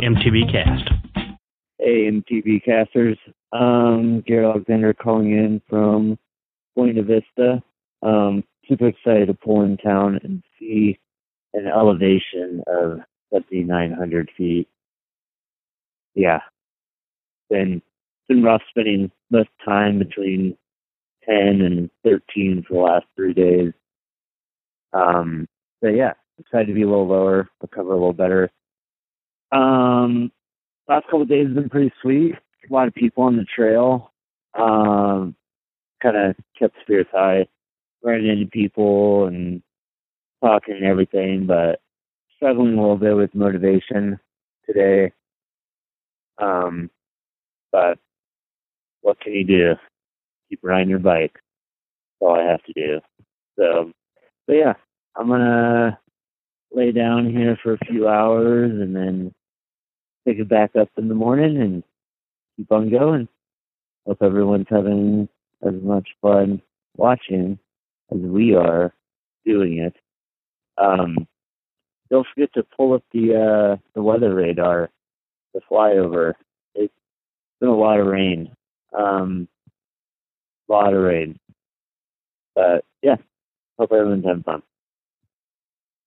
MTBCast. Hey, MTB casters. Um, Garrett Alexander calling in from Buena Vista. Um, super excited to pull in town and see an elevation of 7,900 feet. Yeah, been been rough spending most time between 10 and 13 for the last three days. Um, but yeah, excited to be a little lower, recover a little better. Um, last couple of days have been pretty sweet. A lot of people on the trail. Um, kind of kept spirits high, running into people and talking and everything, but struggling a little bit with motivation today. Um, but what can you do? Keep riding your bike. That's all I have to do. So, but yeah, I'm gonna lay down here for a few hours and then pick it back up in the morning and keep on going. Hope everyone's having as much fun watching as we are doing it. Um, don't forget to pull up the uh, the weather radar, the flyover. It's been a lot of rain. Um, a lot of rain. But yeah, hope everyone's having fun.